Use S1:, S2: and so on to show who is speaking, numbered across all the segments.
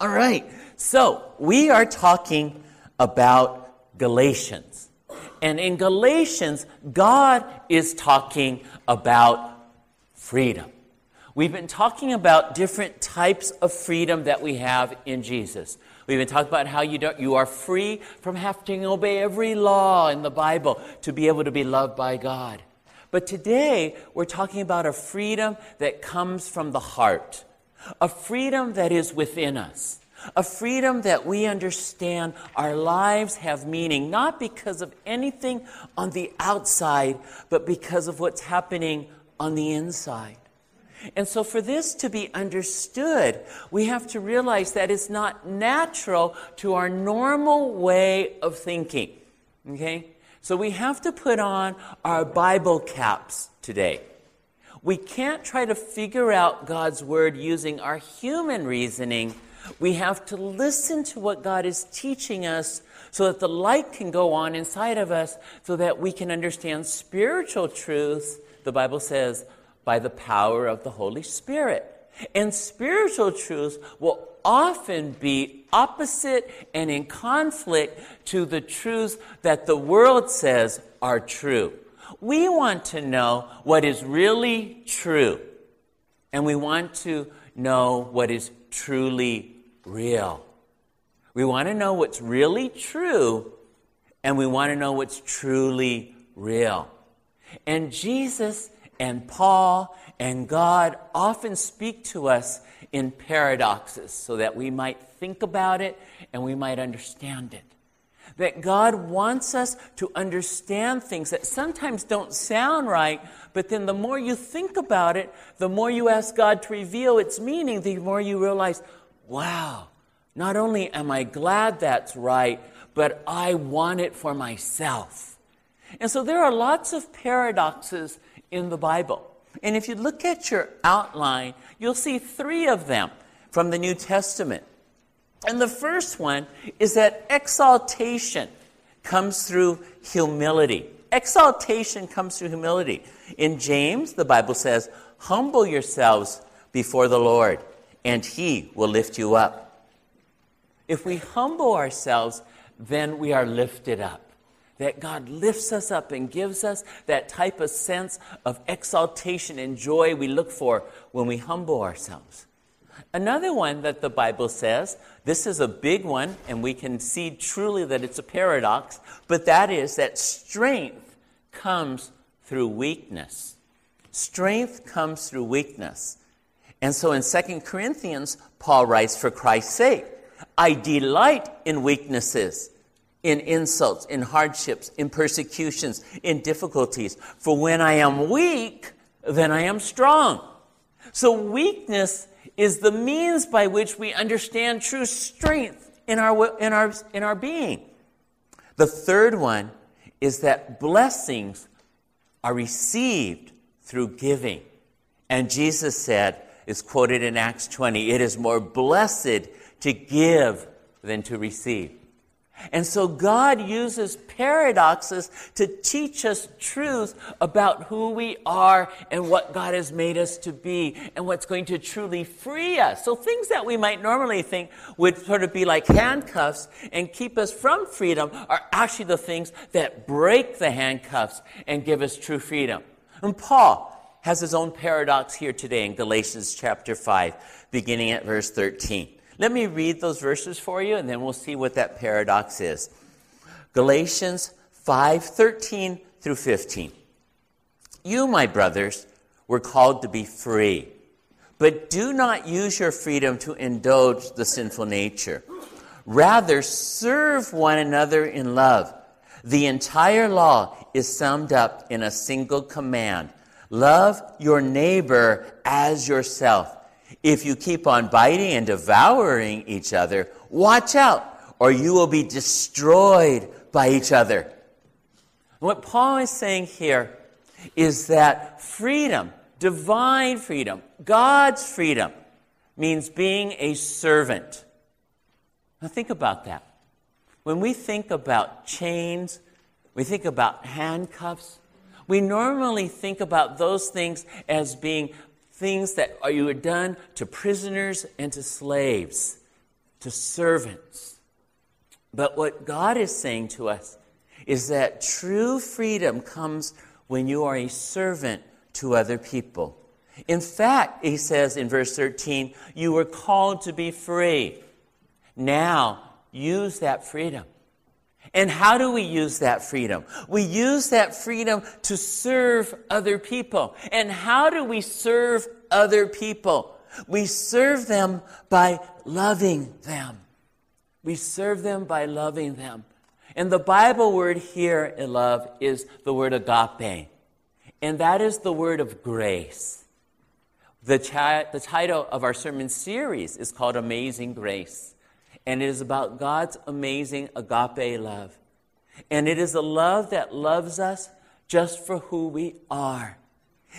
S1: All right. So, we are talking about Galatians. And in Galatians, God is talking about freedom. We've been talking about different types of freedom that we have in Jesus. We've been talking about how you, don't, you are free from having to obey every law in the Bible to be able to be loved by God. But today, we're talking about a freedom that comes from the heart, a freedom that is within us, a freedom that we understand our lives have meaning, not because of anything on the outside, but because of what's happening on the inside. And so, for this to be understood, we have to realize that it's not natural to our normal way of thinking. Okay? So, we have to put on our Bible caps today. We can't try to figure out God's Word using our human reasoning. We have to listen to what God is teaching us so that the light can go on inside of us so that we can understand spiritual truths. The Bible says, by the power of the Holy Spirit. And spiritual truths will often be opposite and in conflict to the truths that the world says are true. We want to know what is really true, and we want to know what is truly real. We want to know what's really true, and we want to know what's truly real. And Jesus and Paul and God often speak to us in paradoxes so that we might think about it and we might understand it. That God wants us to understand things that sometimes don't sound right, but then the more you think about it, the more you ask God to reveal its meaning, the more you realize, wow, not only am I glad that's right, but I want it for myself. And so there are lots of paradoxes in the Bible. And if you look at your outline, you'll see three of them from the New Testament. And the first one is that exaltation comes through humility. Exaltation comes through humility. In James, the Bible says, Humble yourselves before the Lord, and he will lift you up. If we humble ourselves, then we are lifted up that God lifts us up and gives us that type of sense of exaltation and joy we look for when we humble ourselves. Another one that the Bible says, this is a big one, and we can see truly that it's a paradox, but that is that strength comes through weakness. Strength comes through weakness. And so in 2 Corinthians, Paul writes, For Christ's sake, I delight in weaknesses in insults, in hardships, in persecutions, in difficulties. For when I am weak, then I am strong. So weakness is the means by which we understand true strength in our, in our, in our being. The third one is that blessings are received through giving. And Jesus said, is quoted in Acts 20, it is more blessed to give than to receive. And so God uses paradoxes to teach us truth about who we are and what God has made us to be and what's going to truly free us. So things that we might normally think would sort of be like handcuffs and keep us from freedom are actually the things that break the handcuffs and give us true freedom. And Paul has his own paradox here today in Galatians chapter 5, beginning at verse 13. Let me read those verses for you and then we'll see what that paradox is. Galatians 5:13 through 15. You, my brothers, were called to be free, but do not use your freedom to indulge the sinful nature. Rather, serve one another in love. The entire law is summed up in a single command love your neighbor as yourself. If you keep on biting and devouring each other, watch out, or you will be destroyed by each other. What Paul is saying here is that freedom, divine freedom, God's freedom, means being a servant. Now think about that. When we think about chains, we think about handcuffs, we normally think about those things as being things that you were done to prisoners and to slaves. to servants. But what God is saying to us is that true freedom comes when you are a servant to other people. In fact, he says in verse 13, you were called to be free. Now, use that freedom. And how do we use that freedom? We use that freedom to serve other people. And how do we serve other people? We serve them by loving them. We serve them by loving them. And the Bible word here in love is the word agape. And that is the word of grace. The, chi- the title of our sermon series is called Amazing Grace. And it is about God's amazing agape love. And it is a love that loves us just for who we are.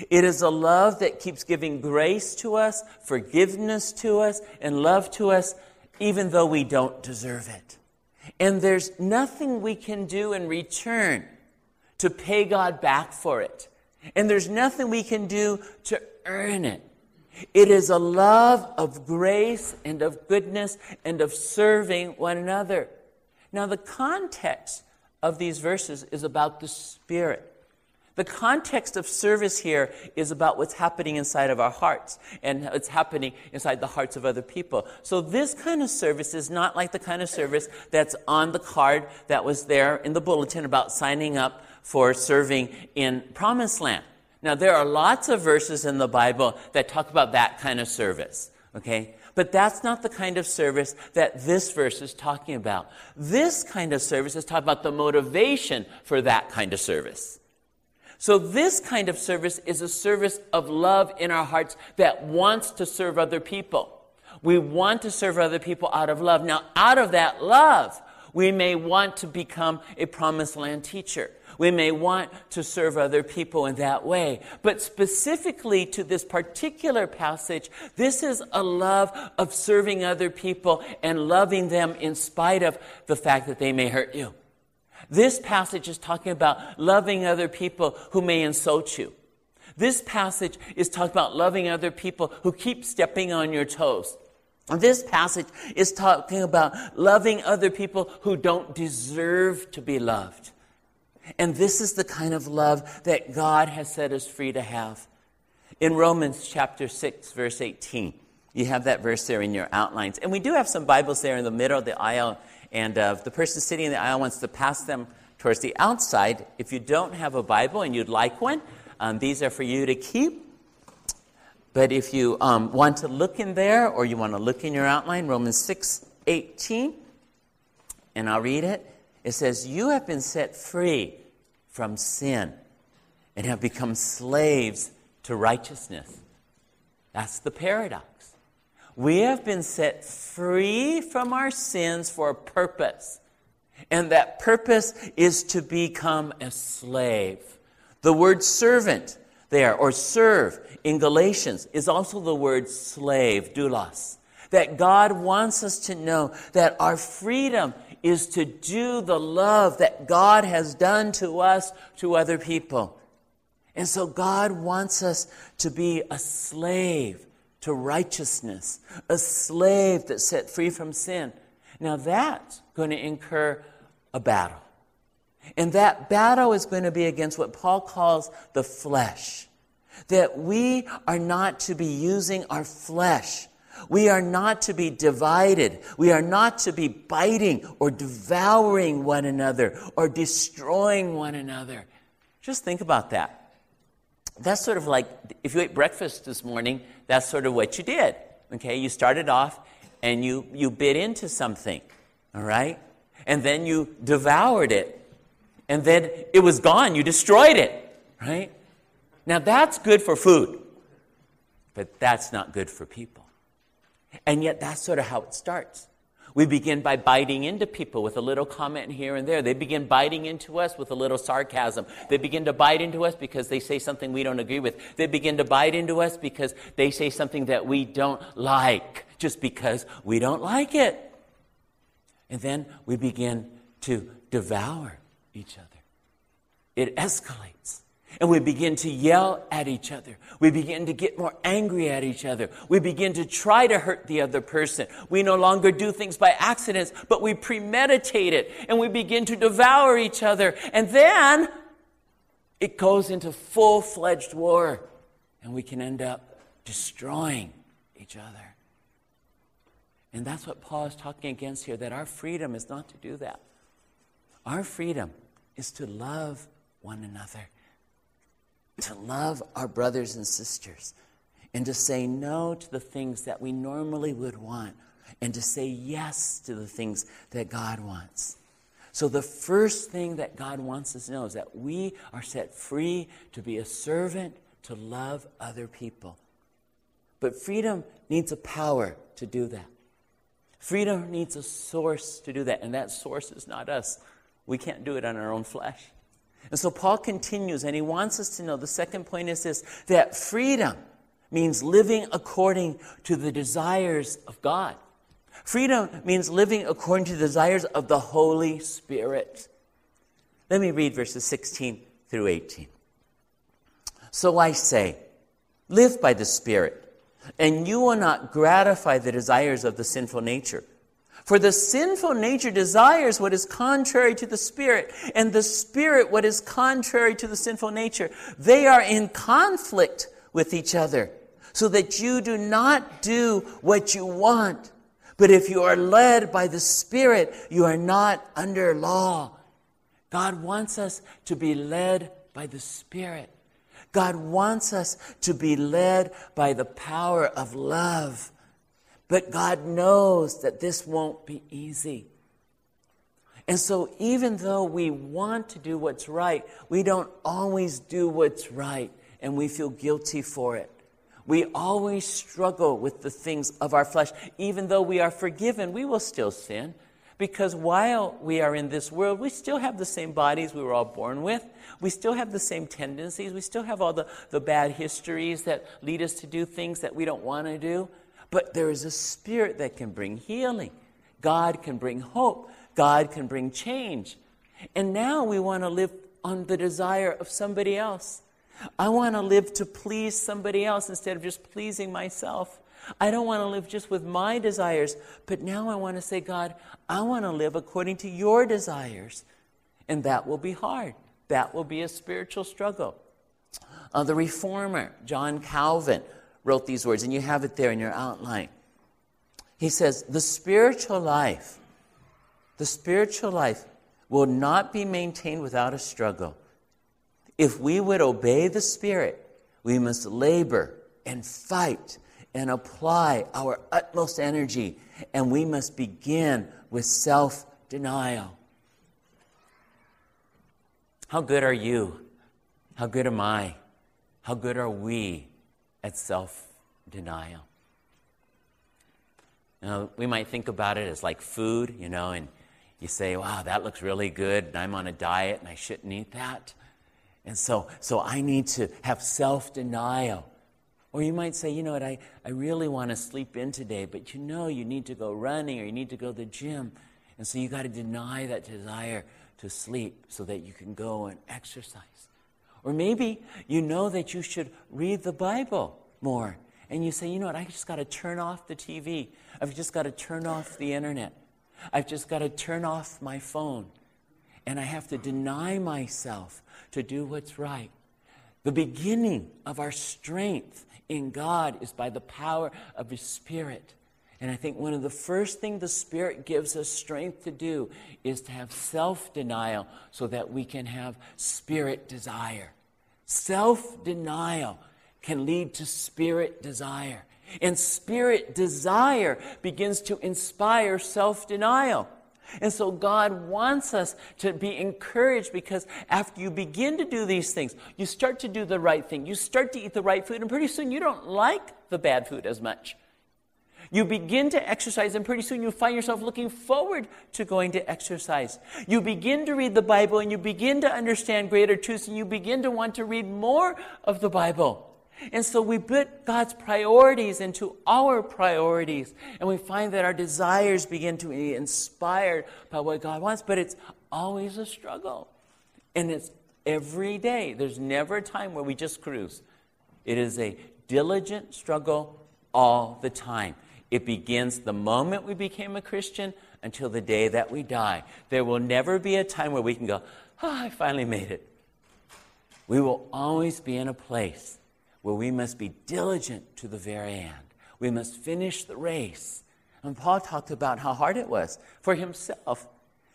S1: It is a love that keeps giving grace to us, forgiveness to us, and love to us, even though we don't deserve it. And there's nothing we can do in return to pay God back for it. And there's nothing we can do to earn it. It is a love of grace and of goodness and of serving one another. Now, the context of these verses is about the Spirit. The context of service here is about what's happening inside of our hearts and what's happening inside the hearts of other people. So, this kind of service is not like the kind of service that's on the card that was there in the bulletin about signing up for serving in Promised Land. Now, there are lots of verses in the Bible that talk about that kind of service, okay? But that's not the kind of service that this verse is talking about. This kind of service is talking about the motivation for that kind of service. So, this kind of service is a service of love in our hearts that wants to serve other people. We want to serve other people out of love. Now, out of that love, we may want to become a promised land teacher. We may want to serve other people in that way. But specifically to this particular passage, this is a love of serving other people and loving them in spite of the fact that they may hurt you. This passage is talking about loving other people who may insult you. This passage is talking about loving other people who keep stepping on your toes. This passage is talking about loving other people who don't deserve to be loved. And this is the kind of love that God has set us free to have. In Romans chapter 6, verse 18, you have that verse there in your outlines. And we do have some Bibles there in the middle of the aisle. And uh, if the person sitting in the aisle wants to pass them towards the outside, if you don't have a Bible and you'd like one, um, these are for you to keep. But if you um, want to look in there or you want to look in your outline, Romans 6 18, and I'll read it. It says, You have been set free from sin and have become slaves to righteousness. That's the paradox. We have been set free from our sins for a purpose, and that purpose is to become a slave. The word servant there, or serve in Galatians, is also the word slave, doulos. That God wants us to know that our freedom is to do the love that God has done to us to other people. And so God wants us to be a slave to righteousness, a slave that's set free from sin. Now that's going to incur a battle. And that battle is going to be against what Paul calls the flesh. That we are not to be using our flesh we are not to be divided. We are not to be biting or devouring one another or destroying one another. Just think about that. That's sort of like if you ate breakfast this morning, that's sort of what you did. Okay, you started off and you, you bit into something, all right? And then you devoured it. And then it was gone. You destroyed it, right? Now that's good for food, but that's not good for people. And yet, that's sort of how it starts. We begin by biting into people with a little comment here and there. They begin biting into us with a little sarcasm. They begin to bite into us because they say something we don't agree with. They begin to bite into us because they say something that we don't like, just because we don't like it. And then we begin to devour each other. It escalates. And we begin to yell at each other. We begin to get more angry at each other. We begin to try to hurt the other person. We no longer do things by accidents, but we premeditate it and we begin to devour each other. And then it goes into full fledged war and we can end up destroying each other. And that's what Paul is talking against here that our freedom is not to do that. Our freedom is to love one another to love our brothers and sisters and to say no to the things that we normally would want and to say yes to the things that God wants. So, the first thing that God wants us to know is that we are set free to be a servant, to love other people. But freedom needs a power to do that. Freedom needs a source to do that, and that source is not us. We can't do it on our own flesh. And so Paul continues, and he wants us to know the second point is this that freedom means living according to the desires of God. Freedom means living according to the desires of the Holy Spirit. Let me read verses 16 through 18. So I say, live by the Spirit, and you will not gratify the desires of the sinful nature. For the sinful nature desires what is contrary to the Spirit, and the Spirit what is contrary to the sinful nature. They are in conflict with each other, so that you do not do what you want. But if you are led by the Spirit, you are not under law. God wants us to be led by the Spirit. God wants us to be led by the power of love. But God knows that this won't be easy. And so, even though we want to do what's right, we don't always do what's right, and we feel guilty for it. We always struggle with the things of our flesh. Even though we are forgiven, we will still sin. Because while we are in this world, we still have the same bodies we were all born with. We still have the same tendencies. We still have all the, the bad histories that lead us to do things that we don't want to do. But there is a spirit that can bring healing. God can bring hope. God can bring change. And now we want to live on the desire of somebody else. I want to live to please somebody else instead of just pleasing myself. I don't want to live just with my desires, but now I want to say, God, I want to live according to your desires. And that will be hard. That will be a spiritual struggle. Uh, the reformer, John Calvin, wrote these words, and you have it there in your outline. He says, The spiritual life, the spiritual life will not be maintained without a struggle. If we would obey the Spirit, we must labor and fight and apply our utmost energy, and we must begin with self denial. How good are you? How good am I? How good are we at self denial. Now, we might think about it as like food, you know, and you say, wow, that looks really good, and I'm on a diet and I shouldn't eat that. And so, so I need to have self denial. Or you might say, you know what, I, I really want to sleep in today, but you know you need to go running or you need to go to the gym. And so you got to deny that desire to sleep so that you can go and exercise. Or maybe you know that you should read the Bible more. And you say, you know what, I just got to turn off the TV. I've just got to turn off the internet. I've just got to turn off my phone. And I have to deny myself to do what's right. The beginning of our strength in God is by the power of His Spirit. And I think one of the first things the Spirit gives us strength to do is to have self denial so that we can have spirit desire. Self denial can lead to spirit desire. And spirit desire begins to inspire self denial. And so God wants us to be encouraged because after you begin to do these things, you start to do the right thing. You start to eat the right food, and pretty soon you don't like the bad food as much. You begin to exercise, and pretty soon you find yourself looking forward to going to exercise. You begin to read the Bible, and you begin to understand greater truths, and you begin to want to read more of the Bible. And so we put God's priorities into our priorities, and we find that our desires begin to be inspired by what God wants, but it's always a struggle. And it's every day. There's never a time where we just cruise. It is a diligent struggle all the time. It begins the moment we became a Christian until the day that we die. There will never be a time where we can go, oh, I finally made it. We will always be in a place where we must be diligent to the very end. We must finish the race. And Paul talked about how hard it was for himself.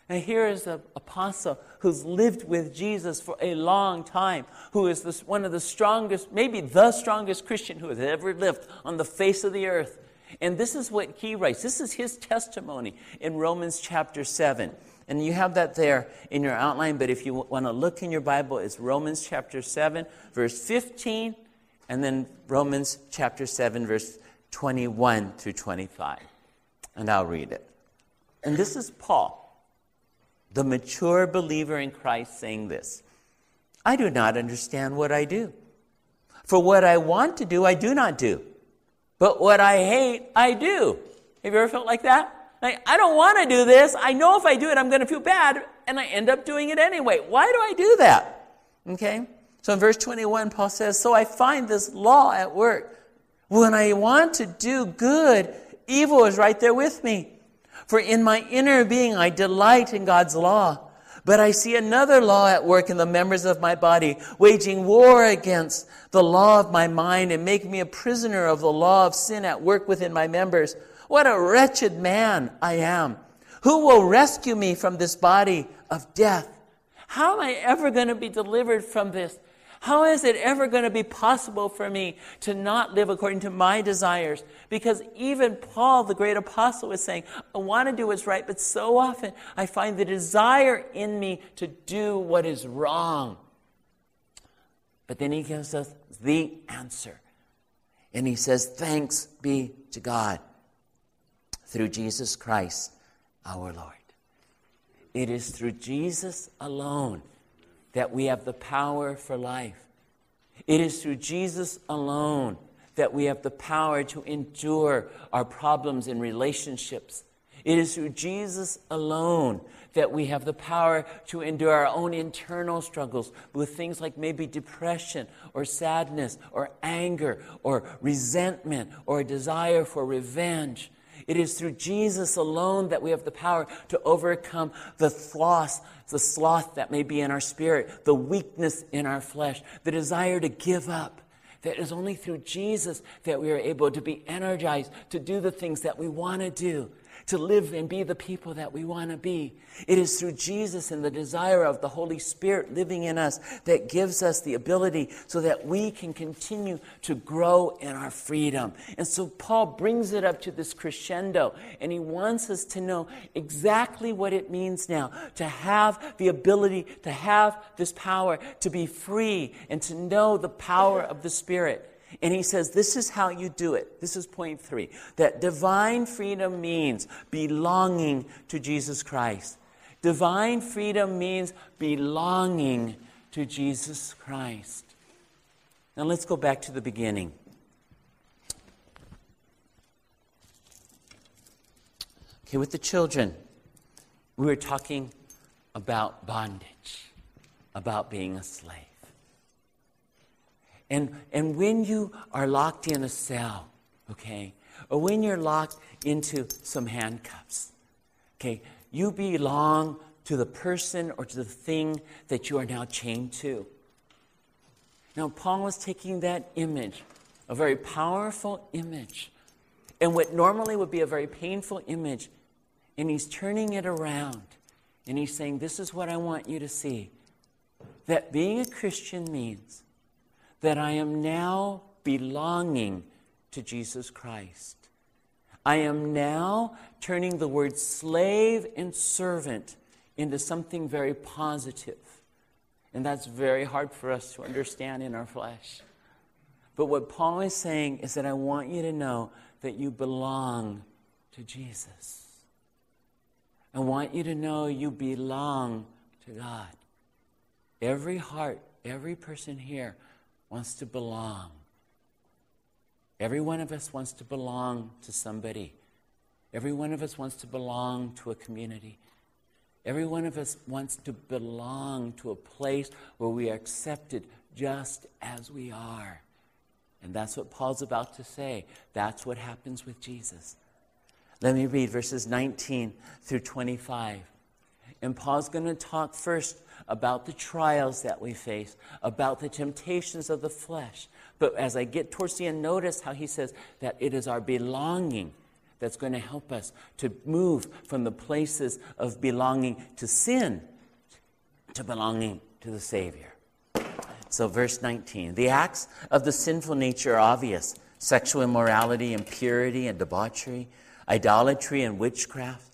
S1: And here is an apostle who's lived with Jesus for a long time, who is this, one of the strongest, maybe the strongest Christian who has ever lived on the face of the earth. And this is what he writes. This is his testimony in Romans chapter 7. And you have that there in your outline, but if you want to look in your Bible, it's Romans chapter 7, verse 15, and then Romans chapter 7, verse 21 through 25. And I'll read it. And this is Paul, the mature believer in Christ, saying this I do not understand what I do. For what I want to do, I do not do. But what I hate, I do. Have you ever felt like that? Like, I don't want to do this. I know if I do it, I'm going to feel bad, and I end up doing it anyway. Why do I do that? Okay? So in verse 21, Paul says, So I find this law at work. When I want to do good, evil is right there with me. For in my inner being, I delight in God's law. But I see another law at work in the members of my body, waging war against the law of my mind and making me a prisoner of the law of sin at work within my members. What a wretched man I am. Who will rescue me from this body of death? How am I ever going to be delivered from this? How is it ever going to be possible for me to not live according to my desires? Because even Paul, the great apostle, was saying, I want to do what's right, but so often I find the desire in me to do what is wrong. But then he gives us the answer. And he says, Thanks be to God through Jesus Christ our Lord. It is through Jesus alone that we have the power for life. It is through Jesus alone that we have the power to endure our problems in relationships. It is through Jesus alone that we have the power to endure our own internal struggles with things like maybe depression or sadness or anger or resentment or a desire for revenge it is through Jesus alone that we have the power to overcome the sloth, the sloth that may be in our spirit, the weakness in our flesh, the desire to give up. That is only through Jesus that we are able to be energized to do the things that we want to do to live and be the people that we want to be. It is through Jesus and the desire of the Holy Spirit living in us that gives us the ability so that we can continue to grow in our freedom. And so Paul brings it up to this crescendo, and he wants us to know exactly what it means now to have the ability to have this power, to be free, and to know the power of the Spirit. And he says, This is how you do it. This is point three that divine freedom means belonging to Jesus Christ. Divine freedom means belonging to Jesus Christ. Now let's go back to the beginning. Okay, with the children, we were talking about bondage, about being a slave. And, and when you are locked in a cell, okay, or when you're locked into some handcuffs, okay, you belong to the person or to the thing that you are now chained to. Now, Paul was taking that image, a very powerful image, and what normally would be a very painful image, and he's turning it around. And he's saying, This is what I want you to see. That being a Christian means that I am now belonging to Jesus Christ. I am now turning the word slave and servant into something very positive. And that's very hard for us to understand in our flesh. But what Paul is saying is that I want you to know that you belong to Jesus. I want you to know you belong to God. Every heart, every person here wants to belong. Every one of us wants to belong to somebody. Every one of us wants to belong to a community. Every one of us wants to belong to a place where we are accepted just as we are. And that's what Paul's about to say. That's what happens with Jesus. Let me read verses 19 through 25. And Paul's going to talk first about the trials that we face, about the temptations of the flesh. But as I get towards the end, notice how he says that it is our belonging that's going to help us to move from the places of belonging to sin to belonging to the Savior. So, verse 19 the acts of the sinful nature are obvious sexual immorality, impurity, and debauchery, idolatry and witchcraft.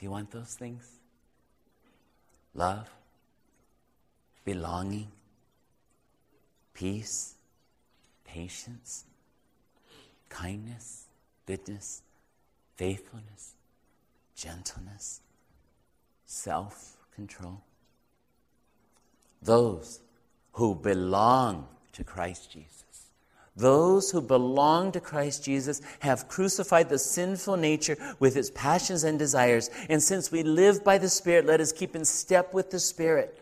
S1: Do you want those things? Love, belonging, peace, patience, kindness, goodness, faithfulness, gentleness, self control. Those who belong to Christ Jesus. Those who belong to Christ Jesus have crucified the sinful nature with its passions and desires. And since we live by the Spirit, let us keep in step with the Spirit.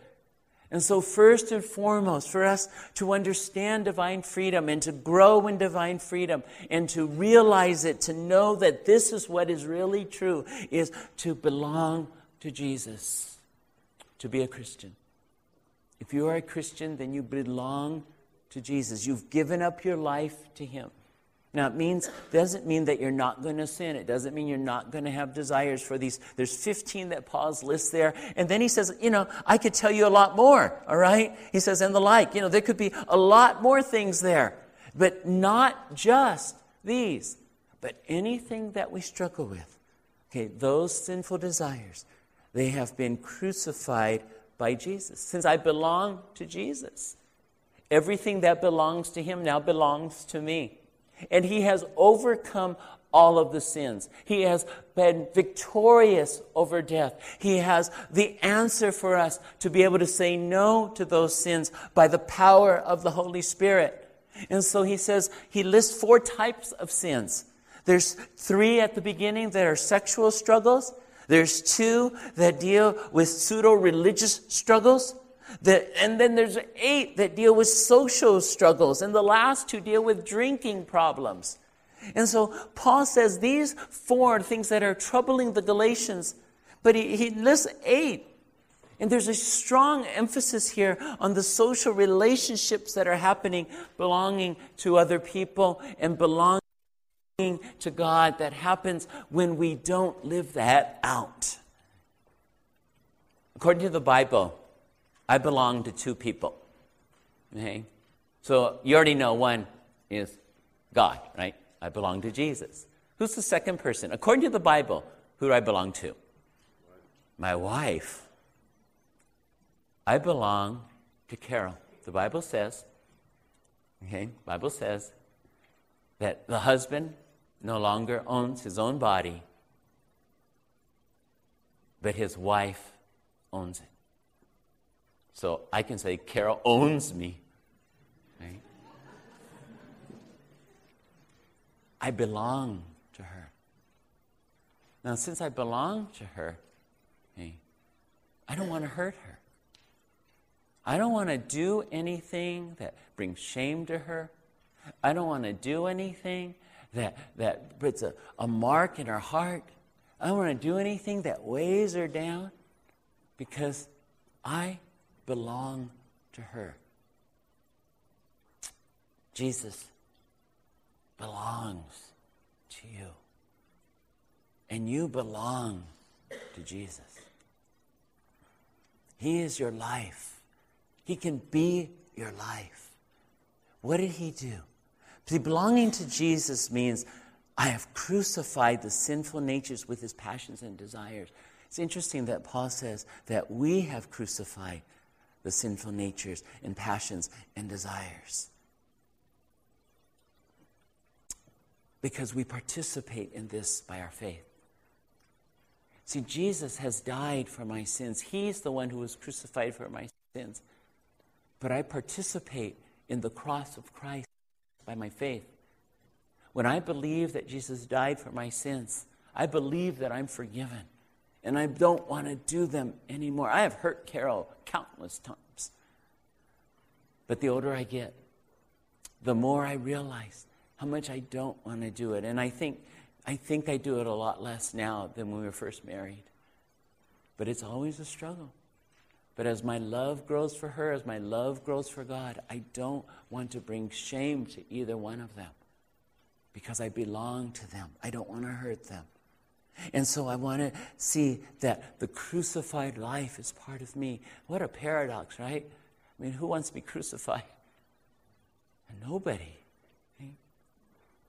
S1: And so, first and foremost, for us to understand divine freedom and to grow in divine freedom and to realize it, to know that this is what is really true, is to belong to Jesus, to be a Christian. If you are a Christian, then you belong to Jesus. You've given up your life to Him. Now, it means, doesn't mean that you're not going to sin. It doesn't mean you're not going to have desires for these. There's 15 that Paul's lists there. And then he says, you know, I could tell you a lot more, all right? He says, and the like. You know, there could be a lot more things there, but not just these, but anything that we struggle with. Okay, those sinful desires, they have been crucified by Jesus. Since I belong to Jesus, everything that belongs to him now belongs to me. And he has overcome all of the sins. He has been victorious over death. He has the answer for us to be able to say no to those sins by the power of the Holy Spirit. And so he says, he lists four types of sins. There's three at the beginning that are sexual struggles. There's two that deal with pseudo religious struggles. That, and then there's eight that deal with social struggles. And the last two deal with drinking problems. And so Paul says these four things that are troubling the Galatians, but he, he lists eight. And there's a strong emphasis here on the social relationships that are happening, belonging to other people and belonging to God that happens when we don't live that out. According to the Bible, I belong to two people. Okay? So you already know one is God, right? I belong to Jesus. Who's the second person? According to the Bible, who do I belong to? My wife. I belong to Carol. The Bible says, okay, Bible says that the husband no longer owns his own body, but his wife owns it. So I can say, Carol owns me. Right? I belong to her. Now, since I belong to her, I don't want to hurt her. I don't want to do anything that brings shame to her. I don't want to do anything that, that puts a, a mark in her heart. I don't want to do anything that weighs her down because I belong to her. Jesus belongs to you. And you belong to Jesus. He is your life. He can be your life. What did he do? See, belonging to Jesus means I have crucified the sinful natures with his passions and desires. It's interesting that Paul says that we have crucified the sinful natures and passions and desires. Because we participate in this by our faith. See, Jesus has died for my sins. He's the one who was crucified for my sins. But I participate in the cross of Christ by my faith. When I believe that Jesus died for my sins, I believe that I'm forgiven and I don't want to do them anymore. I have hurt Carol countless times. But the older I get, the more I realize how much I don't want to do it. And I think, I think I do it a lot less now than when we were first married. But it's always a struggle. But as my love grows for her, as my love grows for God, I don't want to bring shame to either one of them because I belong to them. I don't want to hurt them. And so I want to see that the crucified life is part of me. What a paradox, right? I mean, who wants to be crucified? Nobody.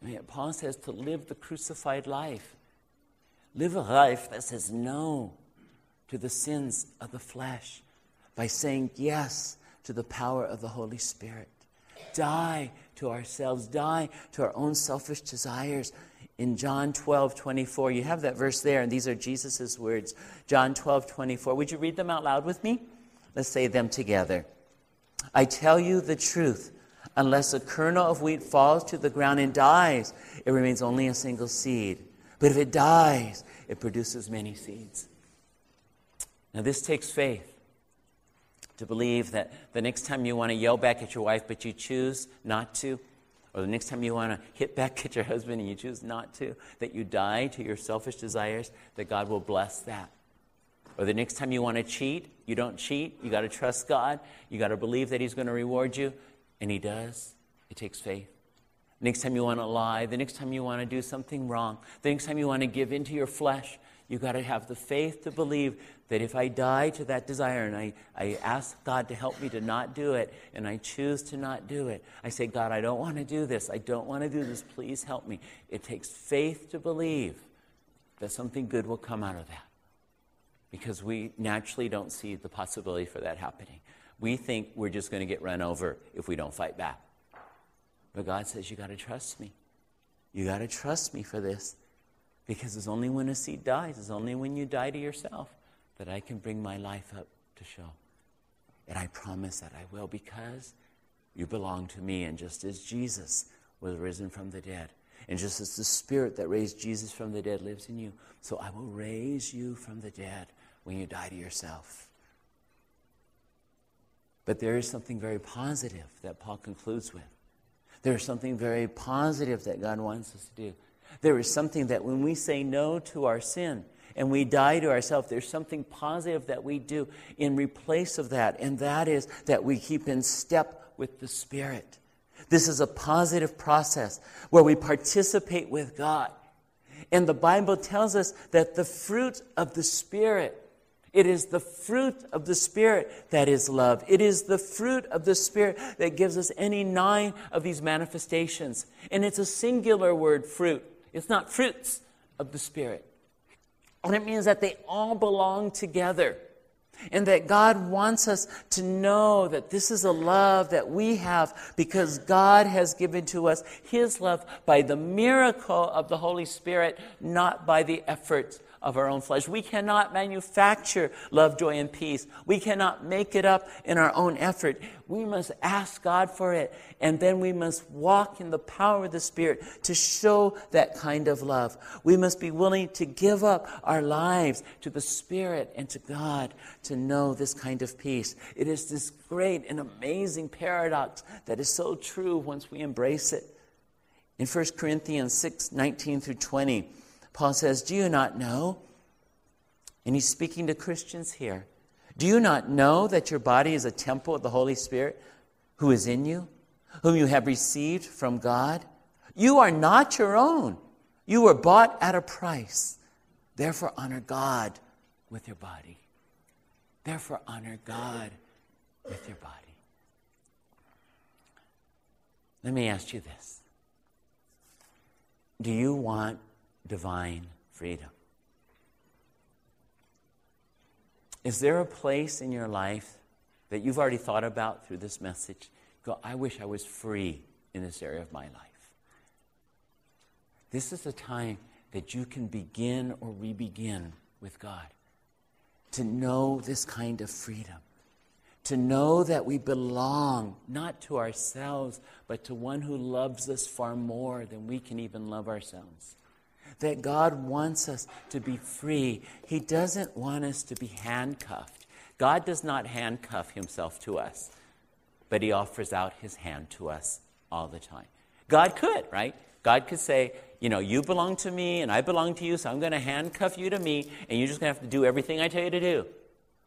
S1: I mean, Paul says to live the crucified life. Live a life that says no to the sins of the flesh by saying yes to the power of the Holy Spirit. Die to ourselves, die to our own selfish desires in John 12, 24. You have that verse there, and these are Jesus' words. John 12, 24. Would you read them out loud with me? Let's say them together. I tell you the truth. Unless a kernel of wheat falls to the ground and dies, it remains only a single seed. But if it dies, it produces many seeds. Now, this takes faith to believe that the next time you want to yell back at your wife, but you choose not to, or the next time you want to hit back at your husband and you choose not to, that you die to your selfish desires, that God will bless that. Or the next time you want to cheat, you don't cheat. You got to trust God. You got to believe that He's going to reward you. And He does. It takes faith. Next time you want to lie, the next time you want to do something wrong, the next time you want to give into your flesh, you got to have the faith to believe that if I die to that desire and I, I ask God to help me to not do it and I choose to not do it, I say, God, I don't want to do this. I don't want to do this. Please help me. It takes faith to believe that something good will come out of that because we naturally don't see the possibility for that happening. We think we're just going to get run over if we don't fight back. But God says, You got to trust me. You got to trust me for this. Because it's only when a seed dies, it's only when you die to yourself that I can bring my life up to show. And I promise that I will because you belong to me. And just as Jesus was risen from the dead, and just as the Spirit that raised Jesus from the dead lives in you, so I will raise you from the dead when you die to yourself. But there is something very positive that Paul concludes with. There is something very positive that God wants us to do. There is something that when we say no to our sin and we die to ourselves, there's something positive that we do in replace of that, and that is that we keep in step with the Spirit. This is a positive process where we participate with God. And the Bible tells us that the fruit of the Spirit it is the fruit of the Spirit that is love. It is the fruit of the Spirit that gives us any nine of these manifestations. And it's a singular word, fruit. It's not fruits of the Spirit. And it means that they all belong together. And that God wants us to know that this is a love that we have because God has given to us His love by the miracle of the Holy Spirit, not by the efforts of our own flesh. We cannot manufacture love, joy, and peace. We cannot make it up in our own effort. We must ask God for it, and then we must walk in the power of the Spirit to show that kind of love. We must be willing to give up our lives to the Spirit and to God to know this kind of peace. It is this great and amazing paradox that is so true once we embrace it. In 1 Corinthians 6 19 through 20, Paul says, Do you not know? And he's speaking to Christians here. Do you not know that your body is a temple of the Holy Spirit who is in you, whom you have received from God? You are not your own. You were bought at a price. Therefore, honor God with your body. Therefore, honor God with your body. Let me ask you this Do you want divine freedom? Is there a place in your life that you've already thought about through this message? Go, I wish I was free in this area of my life. This is the time that you can begin or re begin with God. To know this kind of freedom. To know that we belong not to ourselves, but to one who loves us far more than we can even love ourselves. That God wants us to be free. He doesn't want us to be handcuffed. God does not handcuff himself to us, but he offers out his hand to us all the time. God could, right? God could say, you know, you belong to me and I belong to you, so I'm going to handcuff you to me and you're just going to have to do everything I tell you to do.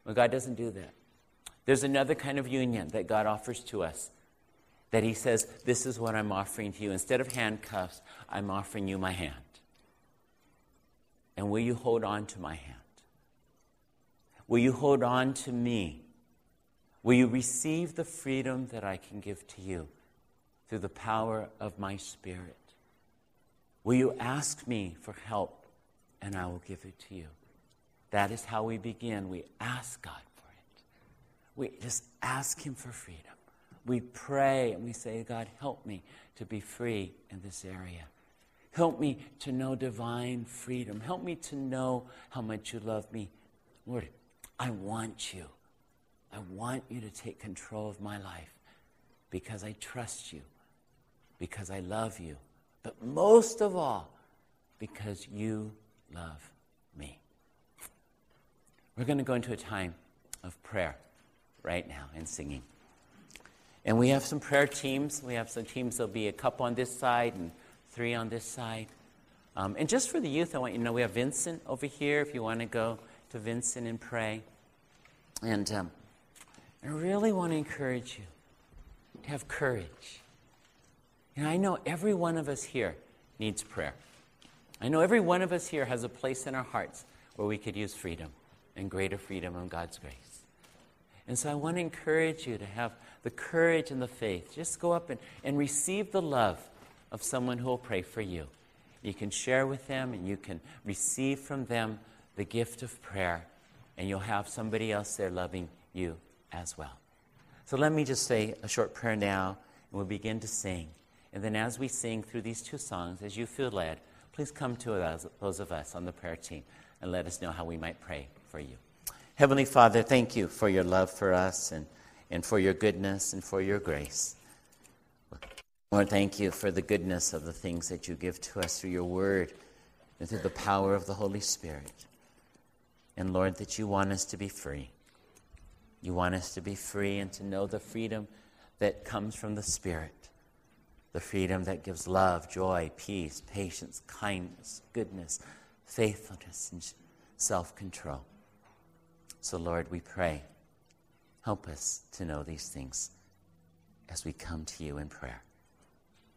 S1: But God doesn't do that. There's another kind of union that God offers to us that He says, This is what I'm offering to you. Instead of handcuffs, I'm offering you my hand. And will you hold on to my hand? Will you hold on to me? Will you receive the freedom that I can give to you through the power of my Spirit? Will you ask me for help and I will give it to you? That is how we begin. We ask God for it. We just ask Him for freedom. We pray and we say, God, help me to be free in this area. Help me to know divine freedom. Help me to know how much you love me. Lord, I want you. I want you to take control of my life because I trust you, because I love you, but most of all, because you love me. We're going to go into a time of prayer right now and singing. And we have some prayer teams. We have some teams, there'll be a couple on this side and three on this side. Um, and just for the youth, I want you to know we have Vincent over here if you want to go to Vincent and pray. And um, I really want to encourage you to have courage and I know every one of us here needs prayer. I know every one of us here has a place in our hearts where we could use freedom and greater freedom of God's grace. And so I want to encourage you to have the courage and the faith. Just go up and, and receive the love of someone who will pray for you. You can share with them and you can receive from them the gift of prayer, and you'll have somebody else there loving you as well. So let me just say a short prayer now, and we'll begin to sing. And then as we sing through these two songs, as you feel led, please come to us, those of us on the prayer team and let us know how we might pray for you. Heavenly Father, thank you for your love for us and, and for your goodness and for your grace. Lord, thank you for the goodness of the things that you give to us through your word and through the power of the Holy Spirit. And Lord, that you want us to be free. You want us to be free and to know the freedom that comes from the Spirit the freedom that gives love, joy, peace, patience, kindness, goodness, faithfulness, and self control. So, Lord, we pray, help us to know these things as we come to you in prayer.